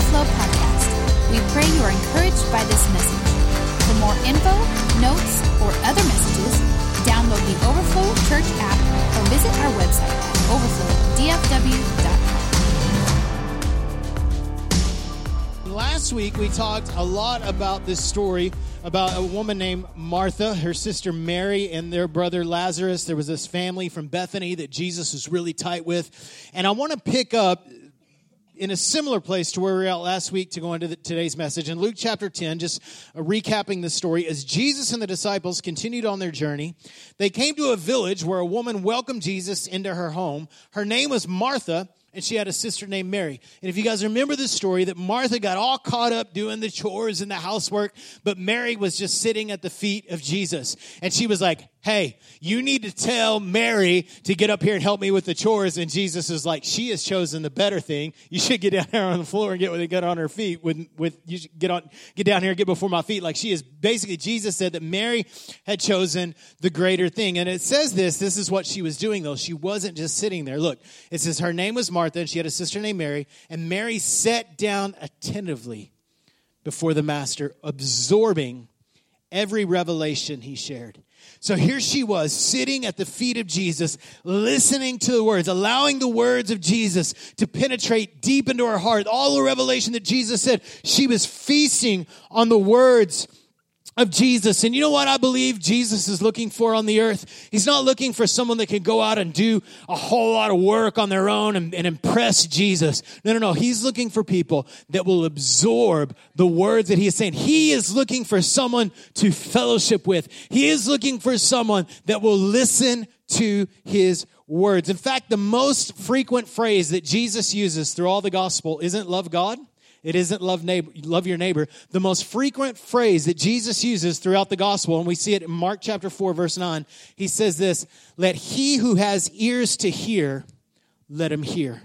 Overflow podcast. We pray you are encouraged by this message. For more info, notes, or other messages, download the Overflow Church app or visit our website at overflowdfw.com. Last week, we talked a lot about this story about a woman named Martha, her sister Mary, and their brother Lazarus. There was this family from Bethany that Jesus was really tight with. And I want to pick up in a similar place to where we were at last week to go into the, today's message. In Luke chapter 10, just recapping the story, as Jesus and the disciples continued on their journey, they came to a village where a woman welcomed Jesus into her home. Her name was Martha and she had a sister named Mary. And if you guys remember the story, that Martha got all caught up doing the chores and the housework, but Mary was just sitting at the feet of Jesus. And she was like, Hey, you need to tell Mary to get up here and help me with the chores. And Jesus is like, She has chosen the better thing. You should get down here on the floor and get get on her feet. With with you should get on get down here and get before my feet. Like she is basically Jesus said that Mary had chosen the greater thing. And it says this, this is what she was doing though. She wasn't just sitting there. Look, it says her name was Martha Martha, and she had a sister named Mary. And Mary sat down attentively before the Master, absorbing every revelation he shared. So here she was sitting at the feet of Jesus, listening to the words, allowing the words of Jesus to penetrate deep into her heart. All the revelation that Jesus said, she was feasting on the words of Jesus. And you know what I believe Jesus is looking for on the earth? He's not looking for someone that can go out and do a whole lot of work on their own and, and, impress Jesus. No, no, no. He's looking for people that will absorb the words that he is saying. He is looking for someone to fellowship with. He is looking for someone that will listen to his words. In fact, the most frequent phrase that Jesus uses through all the gospel isn't love God it isn't love neighbor, love your neighbor. The most frequent phrase that Jesus uses throughout the gospel, and we see it in Mark chapter 4, verse 9, he says this, let he who has ears to hear, let him hear.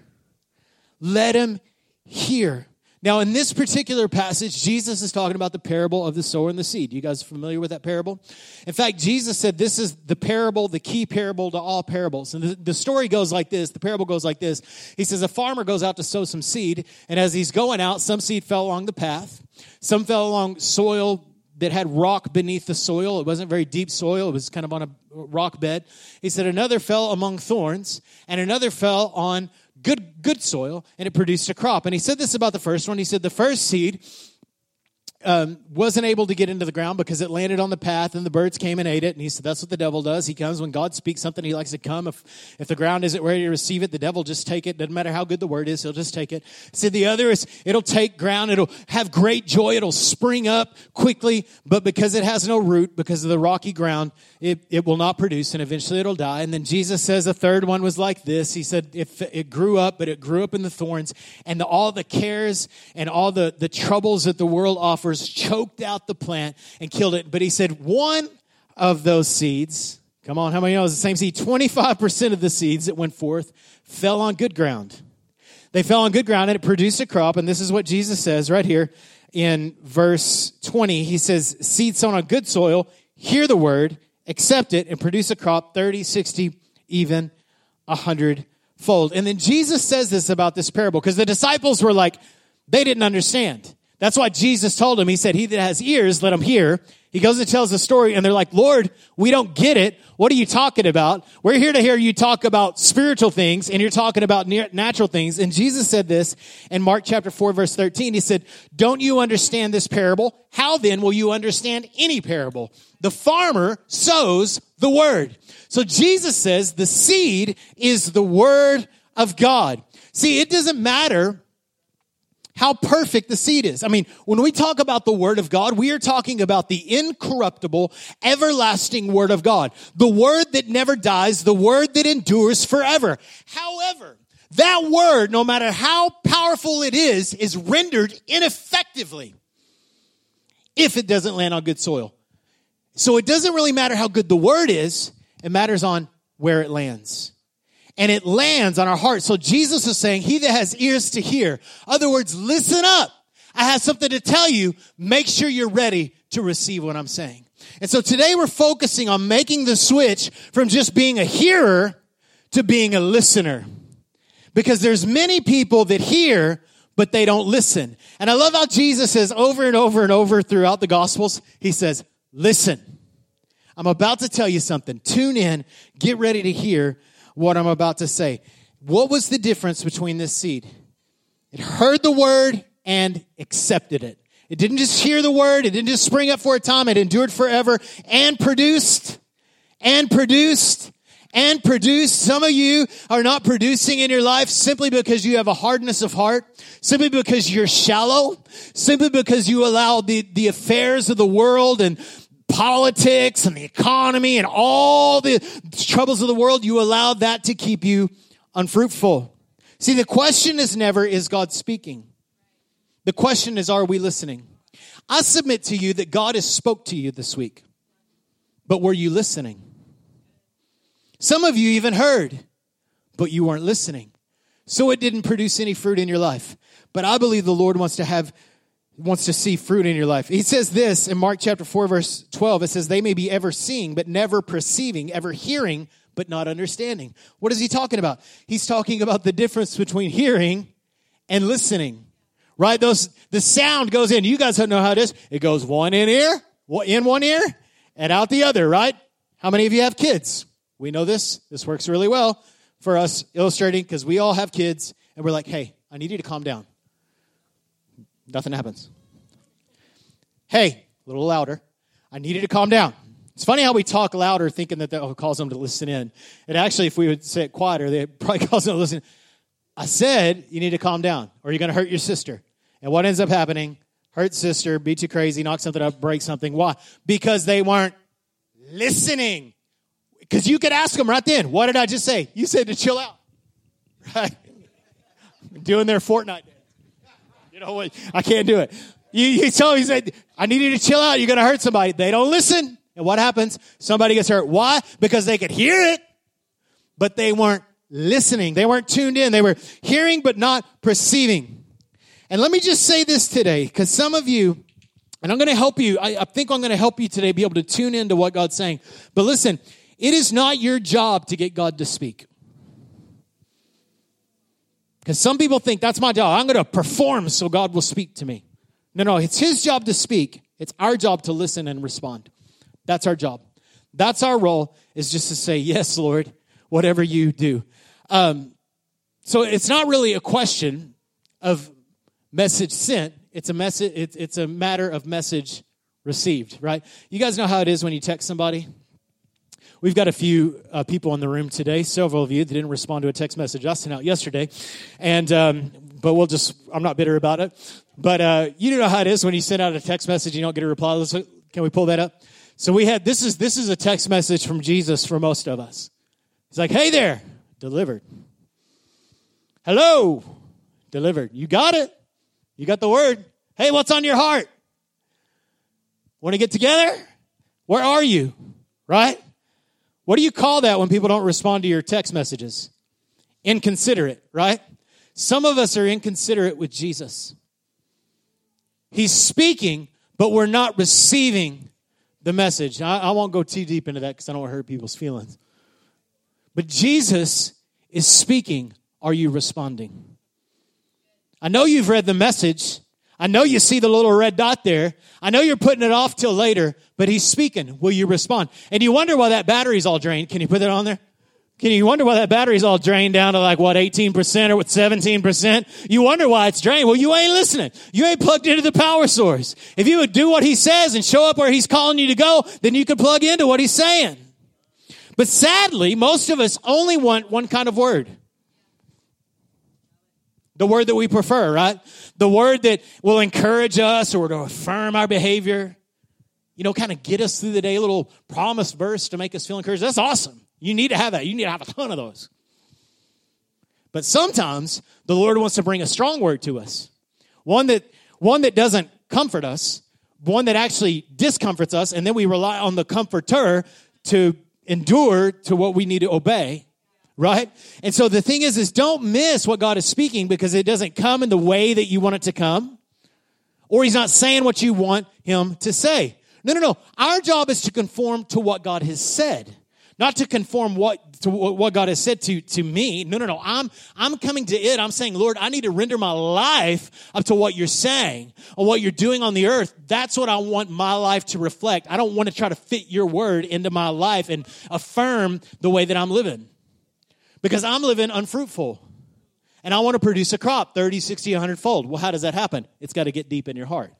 Let him hear. Now, in this particular passage, Jesus is talking about the parable of the sower and the seed. You guys familiar with that parable? In fact, Jesus said this is the parable, the key parable to all parables. And the, the story goes like this the parable goes like this. He says, A farmer goes out to sow some seed, and as he's going out, some seed fell along the path, some fell along soil that had rock beneath the soil. It wasn't very deep soil, it was kind of on a rock bed. He said, Another fell among thorns, and another fell on good, good soil, and it produced a crop. And he said this about the first one. He said the first seed um, wasn't able to get into the ground because it landed on the path and the birds came and ate it. And he said, That's what the devil does. He comes when God speaks something, he likes to come. If, if the ground isn't ready to receive it, the devil just take it. Doesn't matter how good the word is, he'll just take it. Said, The other is it'll take ground, it'll have great joy, it'll spring up quickly, but because it has no root, because of the rocky ground, it, it will not produce and eventually it'll die. And then Jesus says the third one was like this. He said, If it grew up, but it grew up in the thorns, and the, all the cares and all the, the troubles that the world offers choked out the plant and killed it. But he said one of those seeds, come on, how many know it's the same seed? 25% of the seeds that went forth fell on good ground. They fell on good ground and it produced a crop. And this is what Jesus says right here in verse 20. He says, seed sown on good soil, hear the word, accept it, and produce a crop 30, 60, even 100 fold. And then Jesus says this about this parable because the disciples were like, they didn't understand. That's why Jesus told him, he said, he that has ears, let him hear. He goes and tells the story and they're like, Lord, we don't get it. What are you talking about? We're here to hear you talk about spiritual things and you're talking about natural things. And Jesus said this in Mark chapter 4 verse 13. He said, don't you understand this parable? How then will you understand any parable? The farmer sows the word. So Jesus says the seed is the word of God. See, it doesn't matter how perfect the seed is. I mean, when we talk about the Word of God, we are talking about the incorruptible, everlasting Word of God. The Word that never dies, the Word that endures forever. However, that Word, no matter how powerful it is, is rendered ineffectively if it doesn't land on good soil. So it doesn't really matter how good the Word is, it matters on where it lands and it lands on our heart. So Jesus is saying, he that has ears to hear. Other words, listen up. I have something to tell you. Make sure you're ready to receive what I'm saying. And so today we're focusing on making the switch from just being a hearer to being a listener. Because there's many people that hear, but they don't listen. And I love how Jesus says over and over and over throughout the Gospels, he says, listen. I'm about to tell you something. Tune in, get ready to hear what I'm about to say. What was the difference between this seed? It heard the word and accepted it. It didn't just hear the word, it didn't just spring up for a time, it endured forever and produced and produced and produced. Some of you are not producing in your life simply because you have a hardness of heart, simply because you're shallow, simply because you allow the, the affairs of the world and politics and the economy and all the troubles of the world, you allow that to keep you unfruitful. See, the question is never, is God speaking? The question is, are we listening? I submit to you that God has spoke to you this week, but were you listening? Some of you even heard, but you weren't listening. So it didn't produce any fruit in your life. But I believe the Lord wants to have wants to see fruit in your life. He says this in Mark chapter 4 verse 12. It says they may be ever seeing but never perceiving, ever hearing but not understanding. What is he talking about? He's talking about the difference between hearing and listening. Right? Those the sound goes in. You guys don't know how it is. It goes one in ear, in one ear and out the other, right? How many of you have kids? We know this. This works really well for us illustrating because we all have kids and we're like, hey, I need you to calm down. Nothing happens. Hey, a little louder. I need you to calm down. It's funny how we talk louder thinking that that calls them to listen in. And actually, if we would say it quieter, they probably calls them to listen. I said, you need to calm down or you're going to hurt your sister. And what ends up happening? Hurt sister, be too crazy, knock something up, break something. Why? Because they weren't listening. Because you could ask them right then, what did I just say? You said to chill out. Right? Doing their Fortnite You know what? I can't do it. You, you tell me, he said, I need you to chill out. You're going to hurt somebody. They don't listen. And what happens? Somebody gets hurt. Why? Because they could hear it, but they weren't listening. They weren't tuned in. They were hearing, but not perceiving. And let me just say this today, because some of you, and I'm going to help you, I, I think I'm going to help you today be able to tune into what God's saying. But listen, it is not your job to get God to speak. Because some people think that's my job. I'm going to perform so God will speak to me. No, no, it's His job to speak. It's our job to listen and respond. That's our job. That's our role, is just to say, Yes, Lord, whatever you do. Um, so it's not really a question of message sent. It's a message. It's, it's a matter of message received, right? You guys know how it is when you text somebody We've got a few uh, people in the room today, several of you that didn't respond to a text message I sent out yesterday. And, um, but we'll just, I'm not bitter about it. But uh, you know how it is when you send out a text message, and you don't get a reply. Let's, can we pull that up? So we had, this is, this is a text message from Jesus for most of us. He's like, hey there, delivered. Hello, delivered. You got it. You got the word. Hey, what's on your heart? Want to get together? Where are you? Right? What do you call that when people don't respond to your text messages? Inconsiderate, right? Some of us are inconsiderate with Jesus. He's speaking, but we're not receiving the message. I, I won't go too deep into that because I don't want to hurt people's feelings. But Jesus is speaking. Are you responding? I know you've read the message. I know you see the little red dot there. I know you're putting it off till later, but he's speaking. Will you respond? And you wonder why that battery's all drained. Can you put that on there? Can you wonder why that battery's all drained down to like what 18% or what 17%? You wonder why it's drained. Well, you ain't listening. You ain't plugged into the power source. If you would do what he says and show up where he's calling you to go, then you could plug into what he's saying. But sadly, most of us only want one kind of word. The word that we prefer, right? The word that will encourage us or to affirm our behavior. You know, kind of get us through the day, a little promise verse to make us feel encouraged. That's awesome. You need to have that. You need to have a ton of those. But sometimes the Lord wants to bring a strong word to us. One that one that doesn't comfort us, one that actually discomforts us, and then we rely on the comforter to endure to what we need to obey right? And so the thing is, is don't miss what God is speaking because it doesn't come in the way that you want it to come, or He's not saying what you want Him to say. No, no, no. Our job is to conform to what God has said, not to conform what to what God has said to to me. No, no, no. I'm I'm coming to it. I'm saying, Lord, I need to render my life up to what you're saying or what you're doing on the earth. That's what I want my life to reflect. I don't want to try to fit your word into my life and affirm the way that I'm living. Because I'm living unfruitful. And I want to produce a crop 30, 60, 100 fold. Well, how does that happen? It's got to get deep in your heart.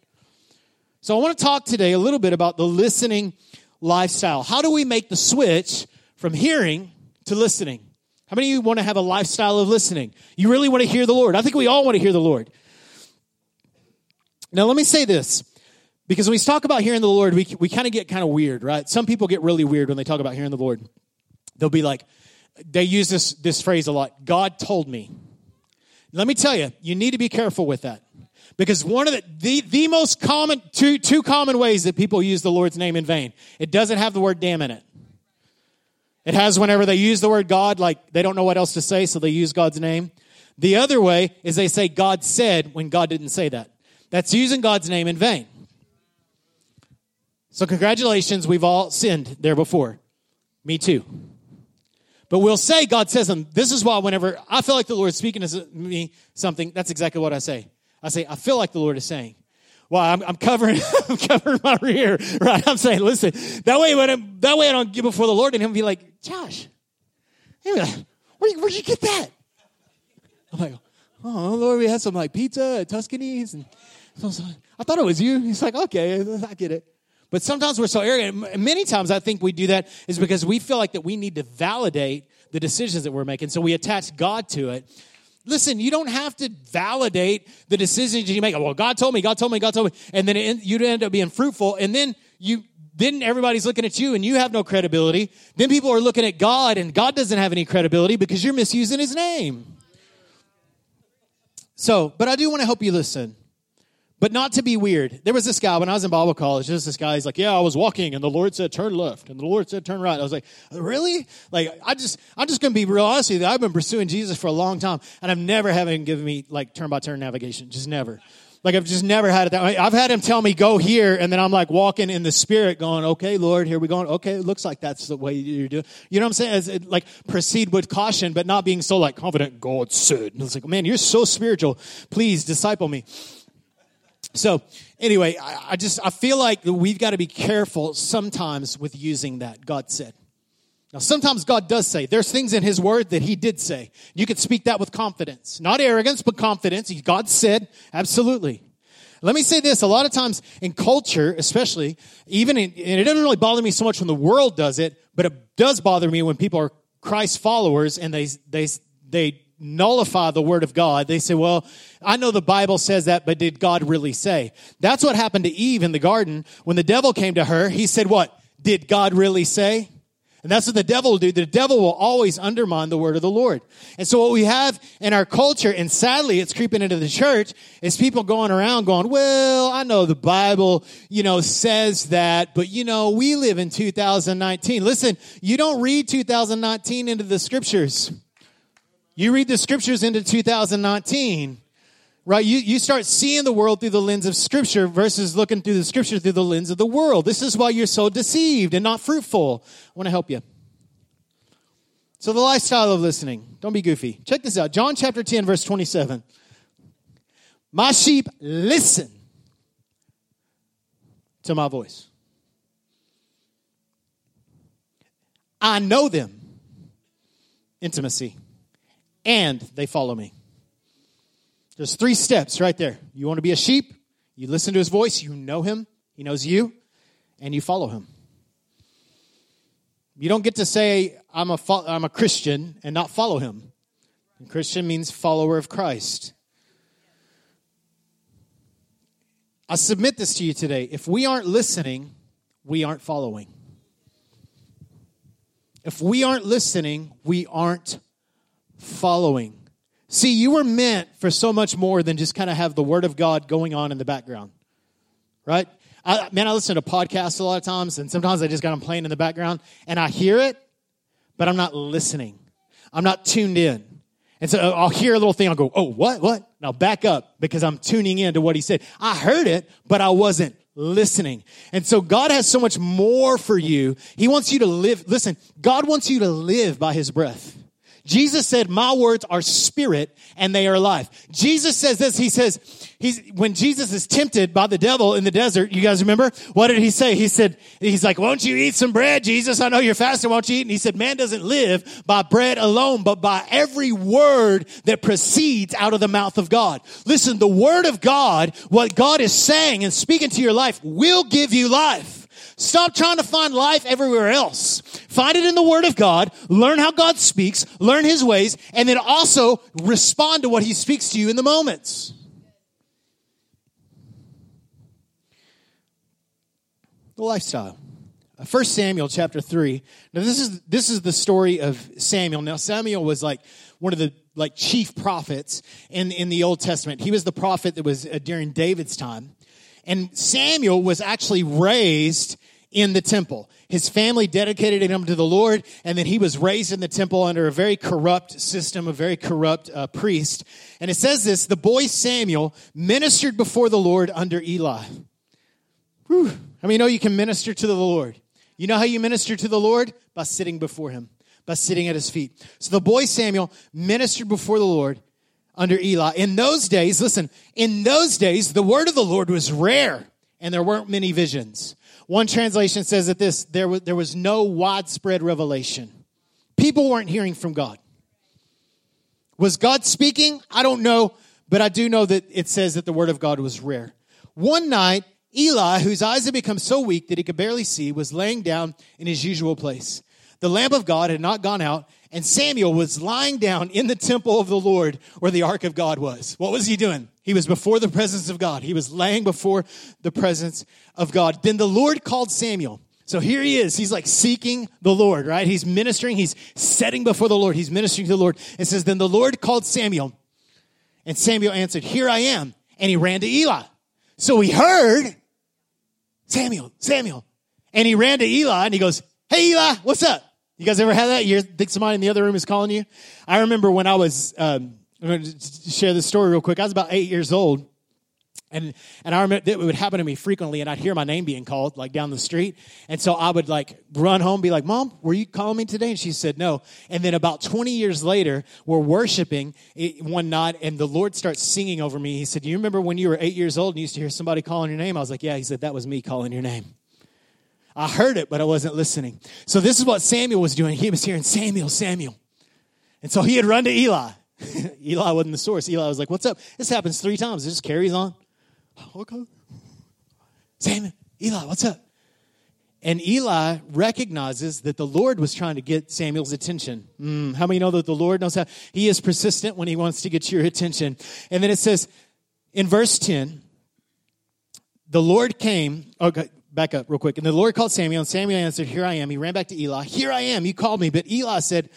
So I want to talk today a little bit about the listening lifestyle. How do we make the switch from hearing to listening? How many of you want to have a lifestyle of listening? You really want to hear the Lord? I think we all want to hear the Lord. Now, let me say this because when we talk about hearing the Lord, we, we kind of get kind of weird, right? Some people get really weird when they talk about hearing the Lord. They'll be like, they use this, this phrase a lot God told me. Let me tell you, you need to be careful with that. Because one of the, the, the most common, two, two common ways that people use the Lord's name in vain, it doesn't have the word damn in it. It has whenever they use the word God, like they don't know what else to say, so they use God's name. The other way is they say God said when God didn't say that. That's using God's name in vain. So, congratulations, we've all sinned there before. Me too. But we'll say God says them. This is why whenever I feel like the Lord's speaking to me something, that's exactly what I say. I say, I feel like the Lord is saying. Well, I'm, I'm covering, I'm covering my rear, right? I'm saying, listen, that way, when I'm, that way I don't get before the Lord and Him be like, Josh, where where'd you get that? I'm like, oh, Lord, we had some like pizza at Tuscany's. And so I thought it was you. He's like, okay, I get it. But sometimes we're so arrogant. Many times I think we do that is because we feel like that we need to validate the decisions that we're making. So we attach God to it. Listen, you don't have to validate the decisions you make. Well, God told me, God told me, God told me, and then you end up being fruitful, and then you then everybody's looking at you and you have no credibility. Then people are looking at God and God doesn't have any credibility because you're misusing his name. So, but I do want to help you listen but not to be weird. There was this guy when I was in Bible college. There's this guy. He's like, "Yeah, I was walking, and the Lord said turn left, and the Lord said turn right." I was like, "Really?" Like, I just, I'm just gonna be real honest with you. I've been pursuing Jesus for a long time, and I've never had him give me like turn by turn navigation. Just never. Like I've just never had it that way. I've had him tell me go here, and then I'm like walking in the spirit, going, "Okay, Lord, here we go." Okay, it looks like that's the way you're doing. You know what I'm saying? It, like proceed with caution, but not being so like confident. God said, and it's like, man, you're so spiritual. Please disciple me. So anyway, I, I just I feel like we've got to be careful sometimes with using that. God said. Now, sometimes God does say, there's things in His Word that He did say. You can speak that with confidence. Not arrogance, but confidence. God said, absolutely. Let me say this a lot of times in culture, especially, even in, and it doesn't really bother me so much when the world does it, but it does bother me when people are Christ followers and they, they, they nullify the word of God. They say, well, I know the Bible says that, but did God really say? That's what happened to Eve in the garden. When the devil came to her, he said, what? Did God really say? And that's what the devil will do. The devil will always undermine the word of the Lord. And so what we have in our culture, and sadly it's creeping into the church, is people going around going, well, I know the Bible, you know, says that, but you know, we live in 2019. Listen, you don't read 2019 into the scriptures. You read the scriptures into 2019, right? You, you start seeing the world through the lens of scripture versus looking through the scripture through the lens of the world. This is why you're so deceived and not fruitful. I want to help you. So, the lifestyle of listening. Don't be goofy. Check this out John chapter 10, verse 27. My sheep listen to my voice. I know them. Intimacy and they follow me. There's three steps right there. You want to be a sheep, you listen to his voice, you know him, he knows you, and you follow him. You don't get to say, I'm a, fo- I'm a Christian and not follow him. And Christian means follower of Christ. I submit this to you today. If we aren't listening, we aren't following. If we aren't listening, we aren't following. See, you were meant for so much more than just kind of have the Word of God going on in the background, right? I, man, I listen to podcasts a lot of times, and sometimes I just got them playing in the background, and I hear it, but I'm not listening. I'm not tuned in. And so uh, I'll hear a little thing, I'll go, oh, what, what? And I'll back up because I'm tuning in to what he said. I heard it, but I wasn't listening. And so God has so much more for you. He wants you to live. Listen, God wants you to live by his breath. Jesus said, my words are spirit and they are life. Jesus says this. He says, he's, when Jesus is tempted by the devil in the desert, you guys remember? What did he say? He said, he's like, won't you eat some bread, Jesus? I know you're fasting. Won't you eat? And he said, man doesn't live by bread alone, but by every word that proceeds out of the mouth of God. Listen, the word of God, what God is saying and speaking to your life will give you life. Stop trying to find life everywhere else. Find it in the Word of God. Learn how God speaks. Learn His ways. And then also respond to what He speaks to you in the moments. The lifestyle. First Samuel chapter 3. Now this is this is the story of Samuel. Now Samuel was like one of the like chief prophets in in the Old Testament. He was the prophet that was uh, during David's time. And Samuel was actually raised in the temple. His family dedicated him to the Lord, and then he was raised in the temple under a very corrupt system, a very corrupt uh, priest. And it says this the boy Samuel ministered before the Lord under Eli. Whew. I mean, know you can minister to the Lord? You know how you minister to the Lord? By sitting before him, by sitting at his feet. So the boy Samuel ministered before the Lord under Eli. In those days, listen, in those days, the word of the Lord was rare and there weren't many visions. One translation says that this there was, there was no widespread revelation. People weren't hearing from God. Was God speaking? I don't know, but I do know that it says that the word of God was rare. One night, Eli, whose eyes had become so weak that he could barely see, was laying down in his usual place. The lamp of God had not gone out, and Samuel was lying down in the temple of the Lord where the ark of God was. What was he doing? He was before the presence of God. He was laying before the presence of God. Then the Lord called Samuel. So here he is. He's like seeking the Lord, right? He's ministering. He's setting before the Lord. He's ministering to the Lord. It says, Then the Lord called Samuel. And Samuel answered, Here I am. And he ran to Eli. So he heard Samuel, Samuel. And he ran to Eli and he goes, Hey Eli, what's up? You guys ever had that? You think somebody in the other room is calling you? I remember when I was, um, I'm going to share this story real quick. I was about eight years old. And, and I remember it would happen to me frequently, and I'd hear my name being called, like down the street. And so I would like run home, be like, Mom, were you calling me today? And she said, No. And then about 20 years later, we're worshiping one night, and the Lord starts singing over me. He said, Do you remember when you were eight years old and you used to hear somebody calling your name? I was like, Yeah. He said, That was me calling your name. I heard it, but I wasn't listening. So this is what Samuel was doing. He was hearing Samuel, Samuel. And so he had run to Eli. Eli wasn't the source. Eli was like, What's up? This happens three times. It just carries on. Okay. Samuel, Eli, what's up? And Eli recognizes that the Lord was trying to get Samuel's attention. Mm, how many know that the Lord knows how? He is persistent when he wants to get your attention. And then it says in verse 10, the Lord came. Okay, back up real quick. And the Lord called Samuel, and Samuel answered, Here I am. He ran back to Eli. Here I am. You called me. But Eli said,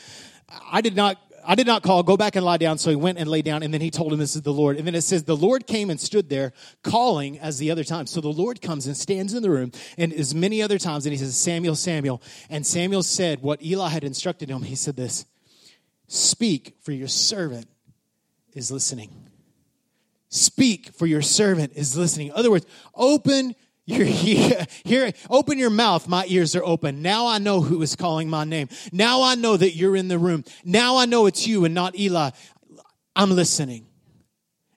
I did not I did not call, go back and lie down. So he went and lay down, and then he told him, This is the Lord. And then it says, The Lord came and stood there, calling as the other time. So the Lord comes and stands in the room, and as many other times, and he says, Samuel, Samuel. And Samuel said what Eli had instructed him. He said this Speak, for your servant is listening. Speak, for your servant is listening. In other words, open your ear, here, open your mouth. My ears are open. Now I know who is calling my name. Now I know that you're in the room. Now I know it's you and not Eli. I'm listening.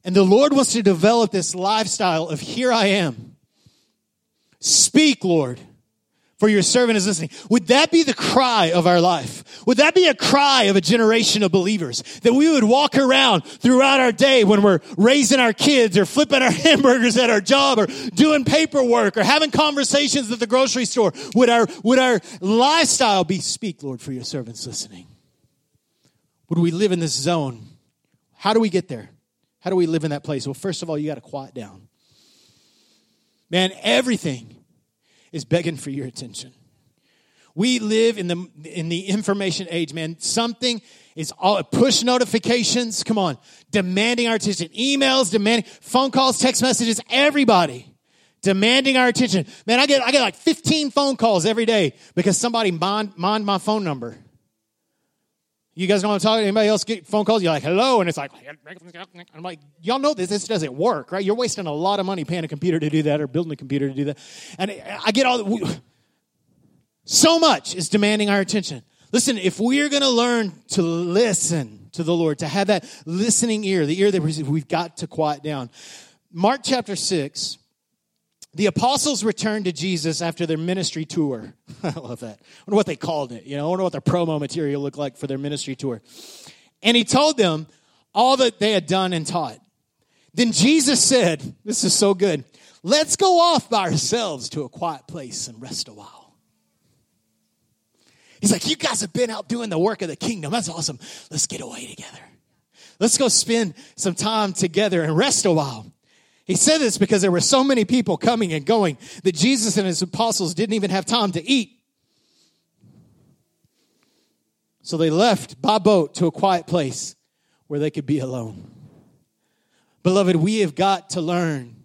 And the Lord wants to develop this lifestyle of here I am. Speak, Lord for your servant is listening. Would that be the cry of our life? Would that be a cry of a generation of believers that we would walk around throughout our day when we're raising our kids or flipping our hamburgers at our job or doing paperwork or having conversations at the grocery store? Would our, would our lifestyle be speak, Lord, for your servants listening? Would we live in this zone? How do we get there? How do we live in that place? Well, first of all, you got to quiet down. Man, everything is begging for your attention. We live in the in the information age, man. Something is all push notifications. Come on, demanding our attention. Emails, demanding phone calls, text messages. Everybody demanding our attention. Man, I get I get like 15 phone calls every day because somebody mind mind my phone number. You guys know what I'm talking? Anybody else get phone calls? You're like, hello, and it's like, I'm like, y'all know this. This doesn't work, right? You're wasting a lot of money paying a computer to do that or building a computer to do that. And I get all the, so much is demanding our attention. Listen, if we are going to learn to listen to the Lord, to have that listening ear, the ear that we've got to quiet down. Mark chapter 6, the apostles returned to Jesus after their ministry tour. I love that. I wonder what they called it. You know, I wonder what their promo material looked like for their ministry tour. And he told them all that they had done and taught. Then Jesus said, This is so good. Let's go off by ourselves to a quiet place and rest a while. He's like, You guys have been out doing the work of the kingdom. That's awesome. Let's get away together. Let's go spend some time together and rest a while. He said this because there were so many people coming and going that Jesus and his apostles didn't even have time to eat. So they left by boat to a quiet place where they could be alone. Beloved, we have got to learn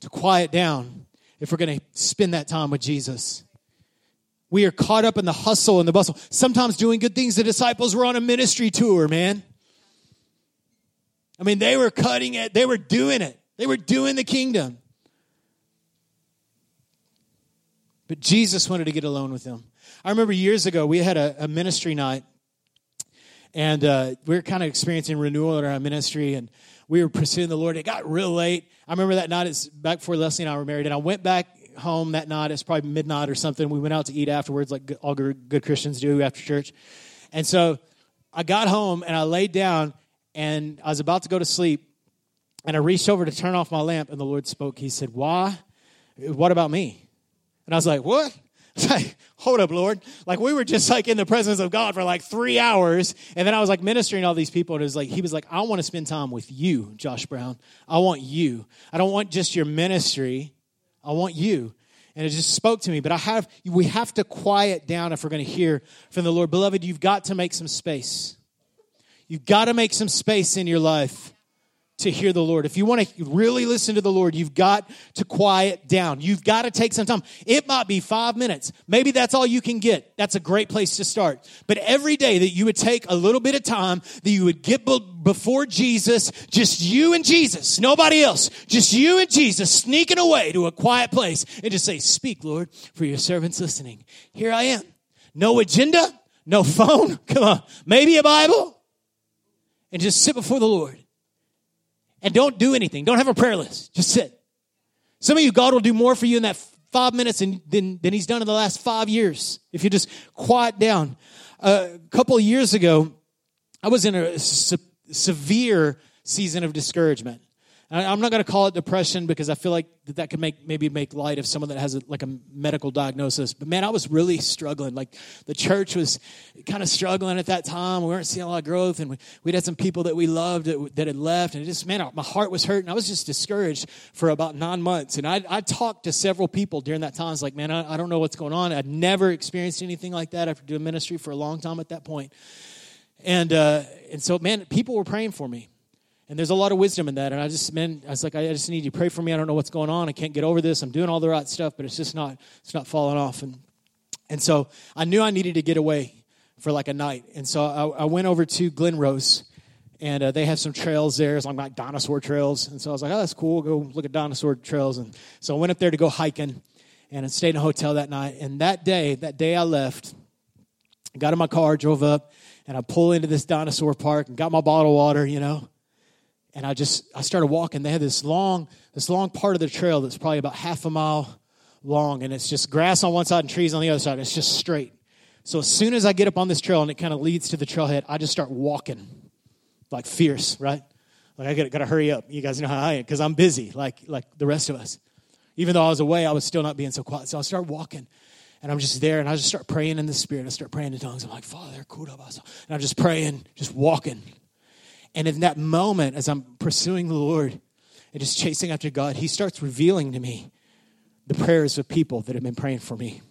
to quiet down if we're going to spend that time with Jesus. We are caught up in the hustle and the bustle, sometimes doing good things. The disciples were on a ministry tour, man. I mean, they were cutting it, they were doing it. They were doing the kingdom. But Jesus wanted to get alone with them. I remember years ago, we had a, a ministry night, and uh, we were kind of experiencing renewal in our ministry, and we were pursuing the Lord. It got real late. I remember that night, it's back before Leslie and I were married, and I went back home that night. It's probably midnight or something. We went out to eat afterwards, like all good Christians do after church. And so I got home and I laid down, and I was about to go to sleep, and I reached over to turn off my lamp, and the Lord spoke. He said, Why? What about me? And I was like, What? like, hold up, Lord. Like we were just like in the presence of God for like three hours. And then I was like ministering all these people. And it was like, he was like, I want to spend time with you, Josh Brown. I want you. I don't want just your ministry. I want you. And it just spoke to me. But I have we have to quiet down if we're going to hear from the Lord. Beloved, you've got to make some space. You've got to make some space in your life to hear the Lord. If you want to really listen to the Lord, you've got to quiet down. You've got to take some time. It might be five minutes. Maybe that's all you can get. That's a great place to start. But every day that you would take a little bit of time, that you would get before Jesus, just you and Jesus, nobody else, just you and Jesus sneaking away to a quiet place and just say, Speak, Lord, for your servants listening. Here I am. No agenda, no phone. Come on. Maybe a Bible. And just sit before the Lord and don't do anything. Don't have a prayer list. Just sit. Some of you, God will do more for you in that five minutes than, than, than He's done in the last five years if you just quiet down. Uh, a couple years ago, I was in a se- severe season of discouragement. I'm not going to call it depression because I feel like that, that could make maybe make light of someone that has a, like a medical diagnosis. But man, I was really struggling. Like the church was kind of struggling at that time. We weren't seeing a lot of growth, and we, we'd had some people that we loved that, that had left, and it just man, my heart was hurting. I was just discouraged for about nine months, and I, I talked to several people during that time. I was like, man, I, I don't know what's going on. I'd never experienced anything like that after doing ministry for a long time at that point. And uh, and so, man, people were praying for me. And there's a lot of wisdom in that. And I just, man, I was like, I just need you to pray for me. I don't know what's going on. I can't get over this. I'm doing all the right stuff, but it's just not, it's not falling off. And, and so I knew I needed to get away for like a night. And so I, I went over to Glen Rose and uh, they have some trails there. It's like dinosaur trails. And so I was like, oh, that's cool. Go look at dinosaur trails. And so I went up there to go hiking and I stayed in a hotel that night. And that day, that day I left, I got in my car, drove up, and I pull into this dinosaur park and got my bottle of water, you know and I just I started walking. They had this long this long part of the trail that's probably about half a mile long, and it's just grass on one side and trees on the other side. It's just straight. So as soon as I get up on this trail and it kind of leads to the trailhead, I just start walking like fierce, right? Like I got to hurry up. You guys know how I am because I'm busy, like like the rest of us. Even though I was away, I was still not being so quiet. So I start walking. And I'm just there, and I just start praying in the spirit. I start praying in tongues. I'm like, Father, and I'm just praying, just walking. And in that moment, as I'm pursuing the Lord and just chasing after God, He starts revealing to me the prayers of people that have been praying for me.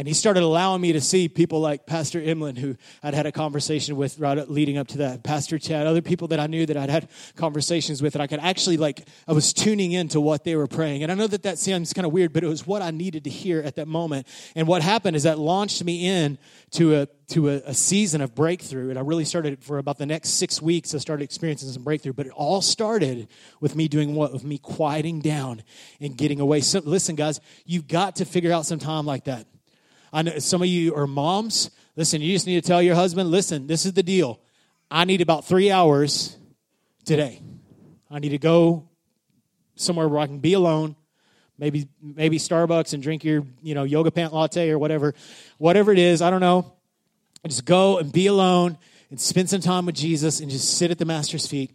And he started allowing me to see people like Pastor Imlin, who I'd had a conversation with right leading up to that, Pastor Chad, other people that I knew that I'd had conversations with, and I could actually like I was tuning into what they were praying. And I know that that sounds kind of weird, but it was what I needed to hear at that moment. And what happened is that launched me in to a to a, a season of breakthrough. And I really started for about the next six weeks. I started experiencing some breakthrough. But it all started with me doing what? With me quieting down and getting away. So listen, guys, you've got to figure out some time like that. I know some of you are moms. Listen, you just need to tell your husband, listen, this is the deal. I need about three hours today. I need to go somewhere where I can be alone. Maybe maybe Starbucks and drink your you know yoga pant latte or whatever, whatever it is. I don't know. Just go and be alone and spend some time with Jesus and just sit at the Master's feet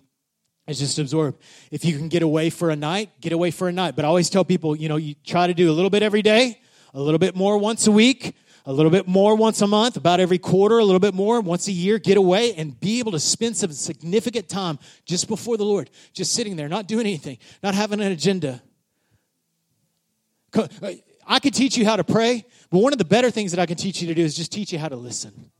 and just absorb. If you can get away for a night, get away for a night. But I always tell people, you know, you try to do a little bit every day a little bit more once a week, a little bit more once a month, about every quarter, a little bit more once a year. Get away and be able to spend some significant time just before the Lord, just sitting there, not doing anything, not having an agenda. Uh, I could teach you how to pray, but one of the better things that I can teach you to do is just teach you how to listen.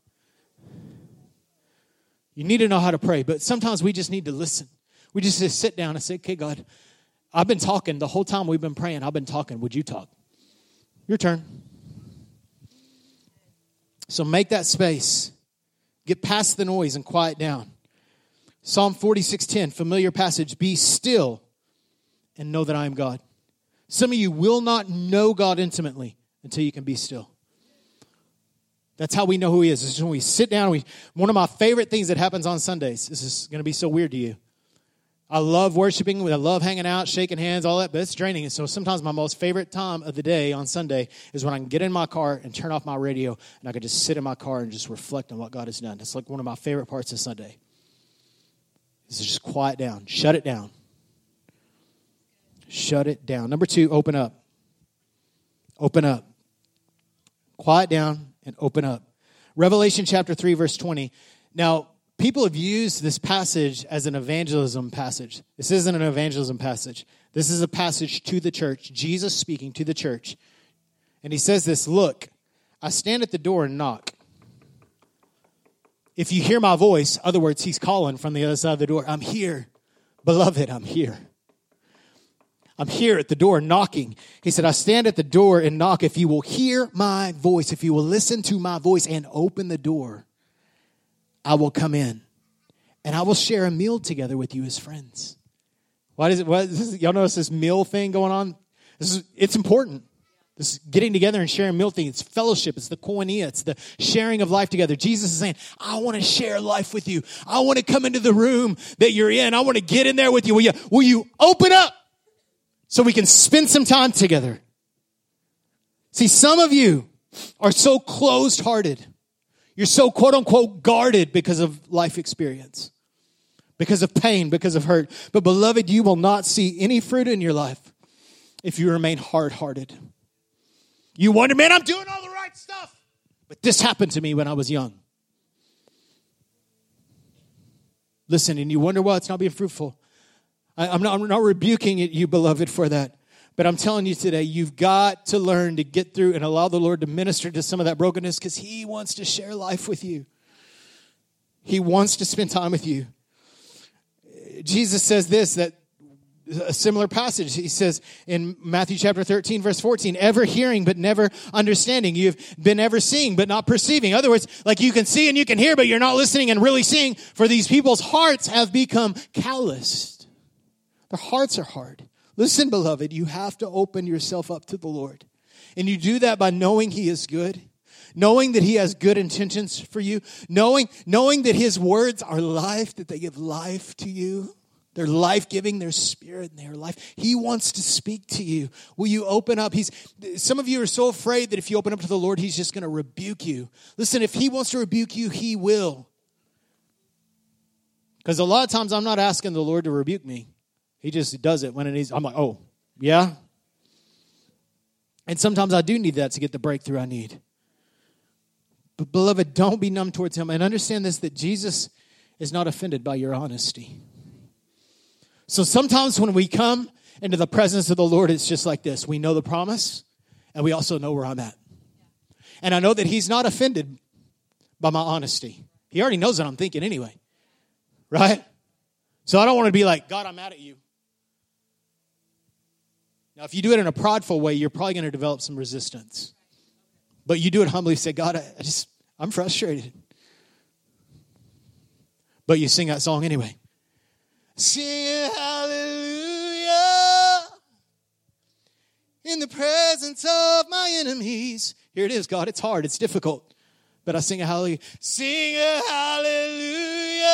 You need to know how to pray, but sometimes we just need to listen. We just, just sit down and say, okay, God, I've been talking the whole time we've been praying. I've been talking. Would you talk? Your turn. So make that space. Get past the noise and quiet down. Psalm 46:10, familiar passage, be still and know that I am God. Some of you will not know God intimately until you can be still. That's how we know who he is. This is when we sit down. We, one of my favorite things that happens on Sundays, this is going to be so weird to you, I love worshiping. I love hanging out, shaking hands, all that, but it's draining. And so sometimes my most favorite time of the day on Sunday is when I can get in my car and turn off my radio and I can just sit in my car and just reflect on what God has done. It's like one of my favorite parts of Sunday. Is just quiet down, shut it down. Shut it down. Number two, open up. Open up. Quiet down and open up. Revelation chapter 3, verse 20. Now, people have used this passage as an evangelism passage. This isn't an evangelism passage. This is a passage to the church, Jesus speaking to the church. And he says this Look, I stand at the door and knock. If you hear my voice, other words, he's calling from the other side of the door, I'm here. Beloved, I'm here. I'm here at the door knocking. He said, I stand at the door and knock. If you will hear my voice, if you will listen to my voice and open the door, I will come in and I will share a meal together with you as friends. Why does it, what, this, y'all notice this meal thing going on? This is, it's important. This getting together and sharing meal thing. It's fellowship. It's the koinonia. It's the sharing of life together. Jesus is saying, I want to share life with you. I want to come into the room that you're in. I want to get in there with you. Will you, will you open up so we can spend some time together? See, some of you are so closed hearted you're so quote unquote guarded because of life experience, because of pain, because of hurt. But beloved, you will not see any fruit in your life if you remain hard hearted. You wonder, man, I'm doing all the right stuff. But this happened to me when I was young. Listen, and you wonder why it's not being fruitful. I, am not, I'm not rebuking you, beloved, for that. But I'm telling you today, you've got to learn to get through and allow the Lord to minister to some of that brokenness because He wants to share life with you. He wants to spend time with you. Jesus says this that a similar passage. He says in Matthew chapter 13, verse 14, ever hearing but never understanding. You've been ever seeing but not perceiving. In other words, like you can see and you can hear, but you're not listening and really seeing. For these people's hearts have become calloused. Their hearts are hard. Listen, beloved, you have to open yourself up to the Lord. And you do that by knowing He is good, knowing that He has good intentions for you, knowing, knowing that His words are life, that they give life to you. They're life giving, they're spirit, and they're life. He wants to speak to you. Will you open up? He's some of you are so afraid that if you open up to the Lord, He's just going to rebuke you. Listen, if He wants to rebuke you, He will. Because a lot of times I'm not asking the Lord to rebuke me. He just does it when it needs. I'm like, oh, yeah. And sometimes I do need that to get the breakthrough I need. But, beloved, don't be numb towards Him. And understand this that Jesus is not offended by your honesty. So sometimes when we come into the presence of the Lord, it's just like this we know the promise, and we also know where I'm at. And I know that He's not offended by my honesty. He already knows what I'm thinking anyway. Right? So I don't want to be like, God, I'm mad at you. Now, if you do it in a prideful way, you're probably going to develop some resistance. But you do it humbly, say, God, I just, I'm frustrated. But you sing that song anyway. Sing hallelujah in the presence of my enemies. Here it is, God. It's hard, it's difficult. But I sing a hallelujah. Sing a hallelujah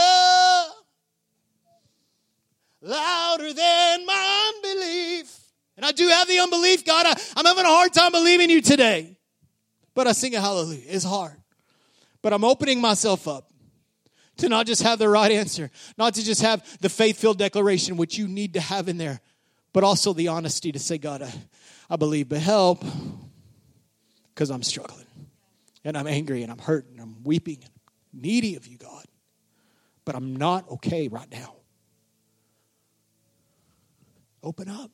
louder than my unbelief. And I do have the unbelief, God. I, I'm having a hard time believing you today. But I sing a hallelujah. It's hard. But I'm opening myself up to not just have the right answer, not to just have the faith filled declaration, which you need to have in there, but also the honesty to say, God, I, I believe, but help because I'm struggling and I'm angry and I'm hurt and I'm weeping and needy of you, God. But I'm not okay right now. Open up.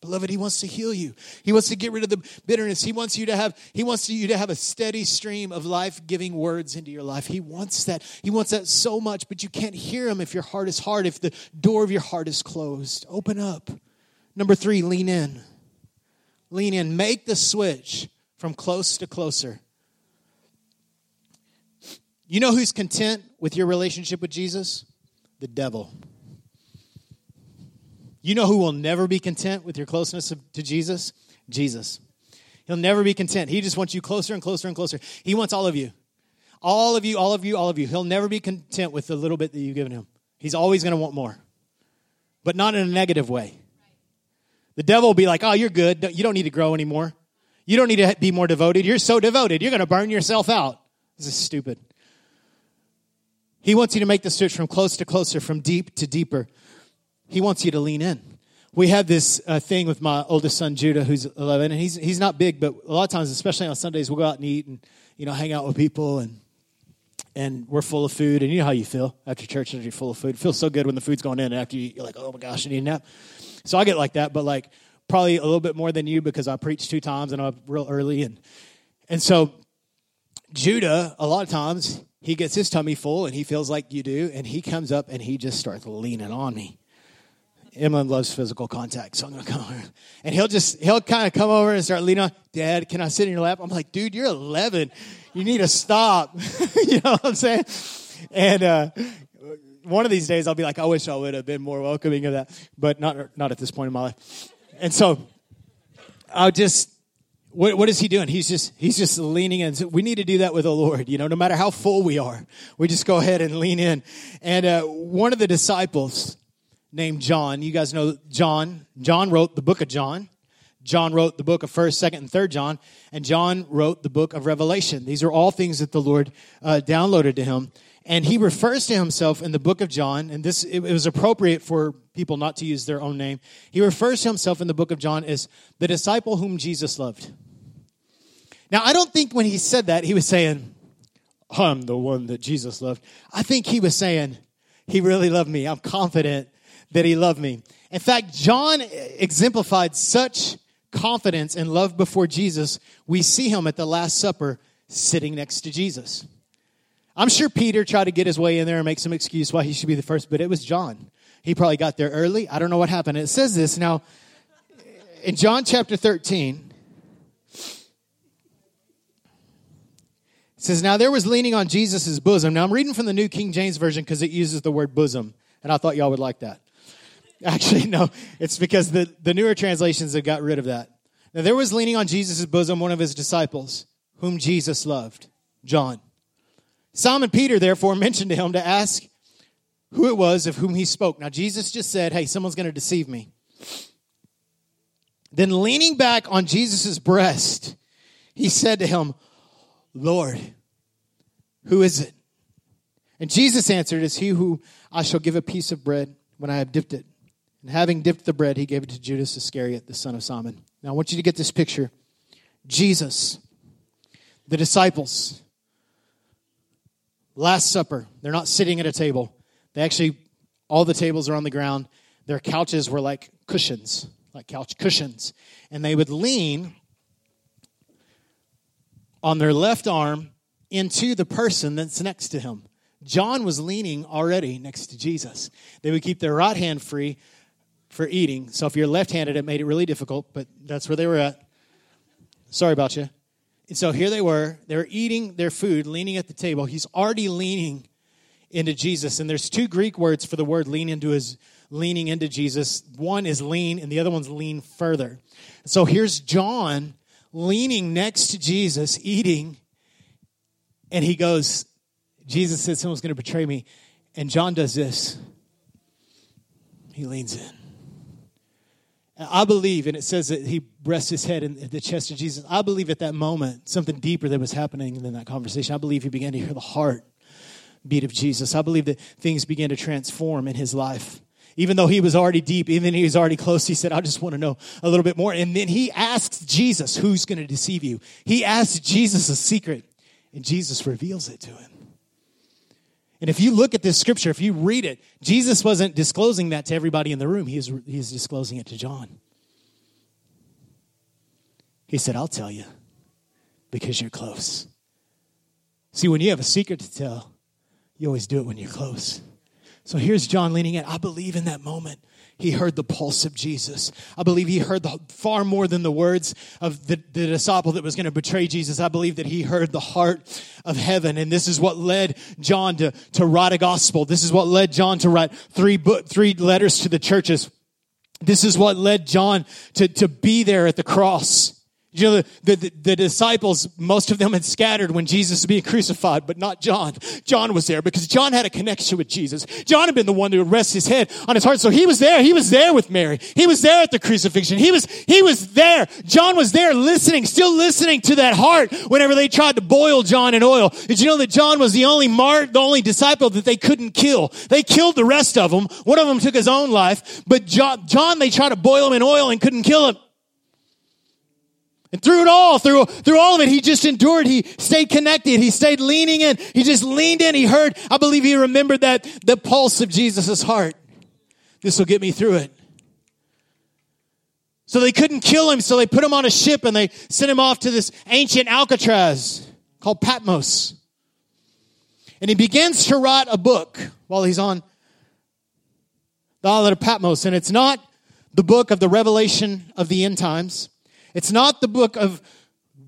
Beloved, he wants to heal you. He wants to get rid of the bitterness. He wants you to have he wants you to have a steady stream of life-giving words into your life. He wants that. He wants that so much, but you can't hear him if your heart is hard, if the door of your heart is closed. Open up. Number 3, lean in. Lean in. Make the switch from close to closer. You know who's content with your relationship with Jesus? The devil. You know who will never be content with your closeness to Jesus? Jesus. He'll never be content. He just wants you closer and closer and closer. He wants all of you. All of you, all of you, all of you. He'll never be content with the little bit that you've given him. He's always going to want more, but not in a negative way. The devil will be like, oh, you're good. You don't need to grow anymore. You don't need to be more devoted. You're so devoted. You're going to burn yourself out. This is stupid. He wants you to make the switch from close to closer, from deep to deeper. He wants you to lean in. We have this uh, thing with my oldest son Judah, who's 11, and he's he's not big, but a lot of times, especially on Sundays, we'll go out and eat and you know hang out with people, and and we're full of food, and you know how you feel after church after you're full of food. It feels so good when the food's going in, and after you, you're like, oh my gosh, I need a nap. So I get like that, but like probably a little bit more than you because I preach two times and I'm real early, and and so Judah, a lot of times he gets his tummy full and he feels like you do, and he comes up and he just starts leaning on me. Emma loves physical contact, so I'm gonna come over. And he'll just he'll kind of come over and start leaning on, Dad, can I sit in your lap? I'm like, dude, you're 11. You need to stop. you know what I'm saying? And uh, one of these days, I'll be like, I wish I would have been more welcoming of that, but not not at this point in my life. And so, I'll just. What, what is he doing? He's just he's just leaning in. We need to do that with the Lord. You know, no matter how full we are, we just go ahead and lean in. And uh, one of the disciples, named John. You guys know John. John wrote the book of John. John wrote the book of 1st, 2nd, and 3rd John. And John wrote the book of Revelation. These are all things that the Lord uh, downloaded to him. And he refers to himself in the book of John, and this it, it was appropriate for people not to use their own name. He refers to himself in the book of John as the disciple whom Jesus loved. Now, I don't think when he said that, he was saying, I'm the one that Jesus loved. I think he was saying, He really loved me. I'm confident that he loved me. In fact, John exemplified such confidence and love before Jesus. We see him at the Last Supper sitting next to Jesus. I'm sure Peter tried to get his way in there and make some excuse why he should be the first, but it was John. He probably got there early. I don't know what happened. It says this now in John chapter 13. It says, Now there was leaning on Jesus' bosom. Now I'm reading from the New King James Version because it uses the word bosom, and I thought y'all would like that. Actually, no, it's because the, the newer translations have got rid of that. Now, there was leaning on Jesus' bosom one of his disciples, whom Jesus loved, John. Simon Peter, therefore, mentioned to him to ask who it was of whom he spoke. Now, Jesus just said, Hey, someone's going to deceive me. Then, leaning back on Jesus' breast, he said to him, Lord, who is it? And Jesus answered, It's he who I shall give a piece of bread when I have dipped it. And having dipped the bread, he gave it to Judas Iscariot, the son of Simon. Now, I want you to get this picture Jesus, the disciples, Last Supper. They're not sitting at a table. They actually, all the tables are on the ground. Their couches were like cushions, like couch cushions. And they would lean on their left arm into the person that's next to him. John was leaning already next to Jesus. They would keep their right hand free for eating. So if you're left handed, it made it really difficult, but that's where they were at. Sorry about you. And so here they were. They were eating their food, leaning at the table. He's already leaning into Jesus. And there's two Greek words for the word lean into his leaning into Jesus. One is lean, and the other one's lean further. So here's John leaning next to Jesus, eating, and he goes, Jesus said someone's going to betray me. And John does this. He leans in. I believe, and it says that he rests his head in the chest of Jesus. I believe at that moment, something deeper that was happening in that conversation. I believe he began to hear the heart beat of Jesus. I believe that things began to transform in his life. Even though he was already deep, even he was already close, he said, I just want to know a little bit more. And then he asks Jesus, Who's going to deceive you? He asks Jesus a secret, and Jesus reveals it to him. And if you look at this scripture, if you read it, Jesus wasn't disclosing that to everybody in the room. He is, he is disclosing it to John. He said, I'll tell you because you're close. See, when you have a secret to tell, you always do it when you're close. So here's John leaning in. I believe in that moment he heard the pulse of Jesus. I believe he heard the, far more than the words of the, the disciple that was going to betray Jesus. I believe that he heard the heart of heaven. And this is what led John to, to write a gospel. This is what led John to write three, book, three letters to the churches. This is what led John to, to be there at the cross. You know, the, the, the, disciples, most of them had scattered when Jesus was being crucified, but not John. John was there because John had a connection with Jesus. John had been the one to rest his head on his heart. So he was there. He was there with Mary. He was there at the crucifixion. He was, he was there. John was there listening, still listening to that heart whenever they tried to boil John in oil. Did you know that John was the only mart, the only disciple that they couldn't kill? They killed the rest of them. One of them took his own life, but John, John they tried to boil him in oil and couldn't kill him. And through it all, through, through all of it, he just endured. He stayed connected. He stayed leaning in. He just leaned in. He heard, I believe he remembered that, the pulse of Jesus' heart. This will get me through it. So they couldn't kill him, so they put him on a ship and they sent him off to this ancient Alcatraz called Patmos. And he begins to write a book while he's on the island of Patmos. And it's not the book of the revelation of the end times. It's not the book of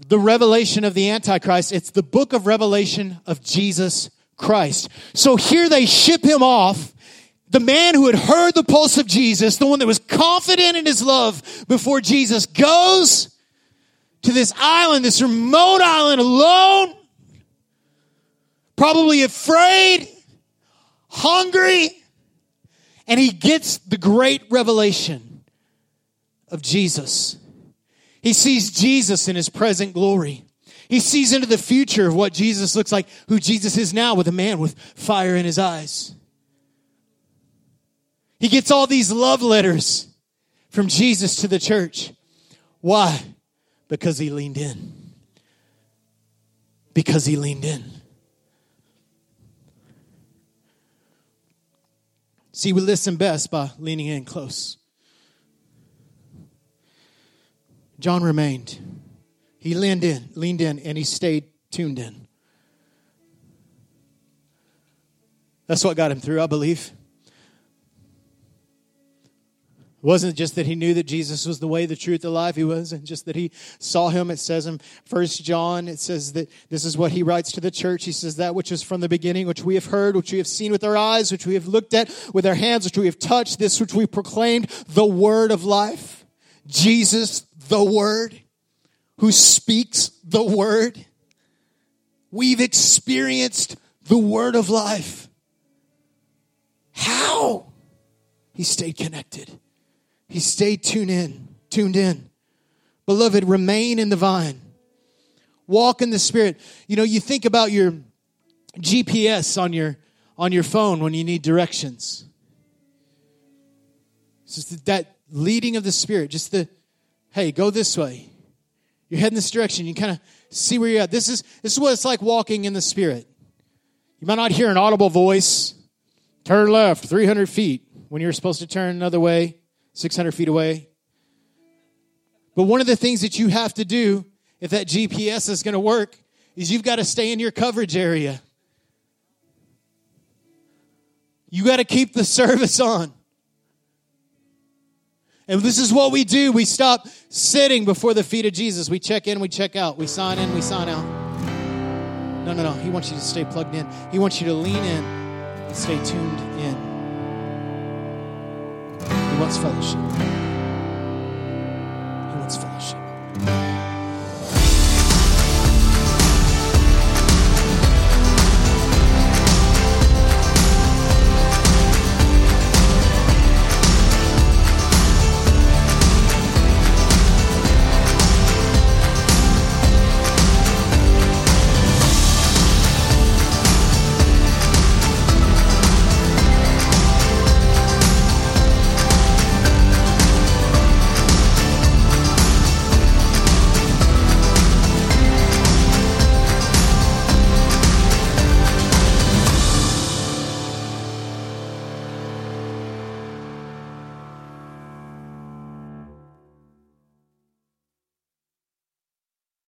the revelation of the Antichrist, it's the book of revelation of Jesus Christ. So here they ship him off. The man who had heard the pulse of Jesus, the one that was confident in his love before Jesus, goes to this island, this remote island alone, probably afraid, hungry, and he gets the great revelation of Jesus. He sees Jesus in his present glory. He sees into the future of what Jesus looks like, who Jesus is now with a man with fire in his eyes. He gets all these love letters from Jesus to the church. Why? Because he leaned in. Because he leaned in. See, we listen best by leaning in close. John remained. He leaned in, leaned in, and he stayed tuned in. That's what got him through, I believe. It wasn't just that he knew that Jesus was the way, the truth, the life. He wasn't just that he saw him. It says in First John, it says that this is what he writes to the church. He says that which was from the beginning, which we have heard, which we have seen with our eyes, which we have looked at with our hands, which we have touched, this which we proclaimed, the word of life. Jesus the Word, who speaks the Word. We've experienced the Word of life. How? He stayed connected. He stayed tuned in, tuned in. Beloved, remain in the vine. Walk in the Spirit. You know, you think about your GPS on your on your phone when you need directions. It's just that leading of the Spirit, just the hey, go this way. You're heading this direction. You kind of see where you're at. This is, this is what it's like walking in the Spirit. You might not hear an audible voice, turn left 300 feet when you're supposed to turn another way, 600 feet away. But one of the things that you have to do if that GPS is going to work is you've got to stay in your coverage area. You got to keep the service on. And this is what we do. We stop sitting before the feet of Jesus. We check in, we check out. We sign in, we sign out. No, no, no. He wants you to stay plugged in. He wants you to lean in and stay tuned in. He wants fellowship.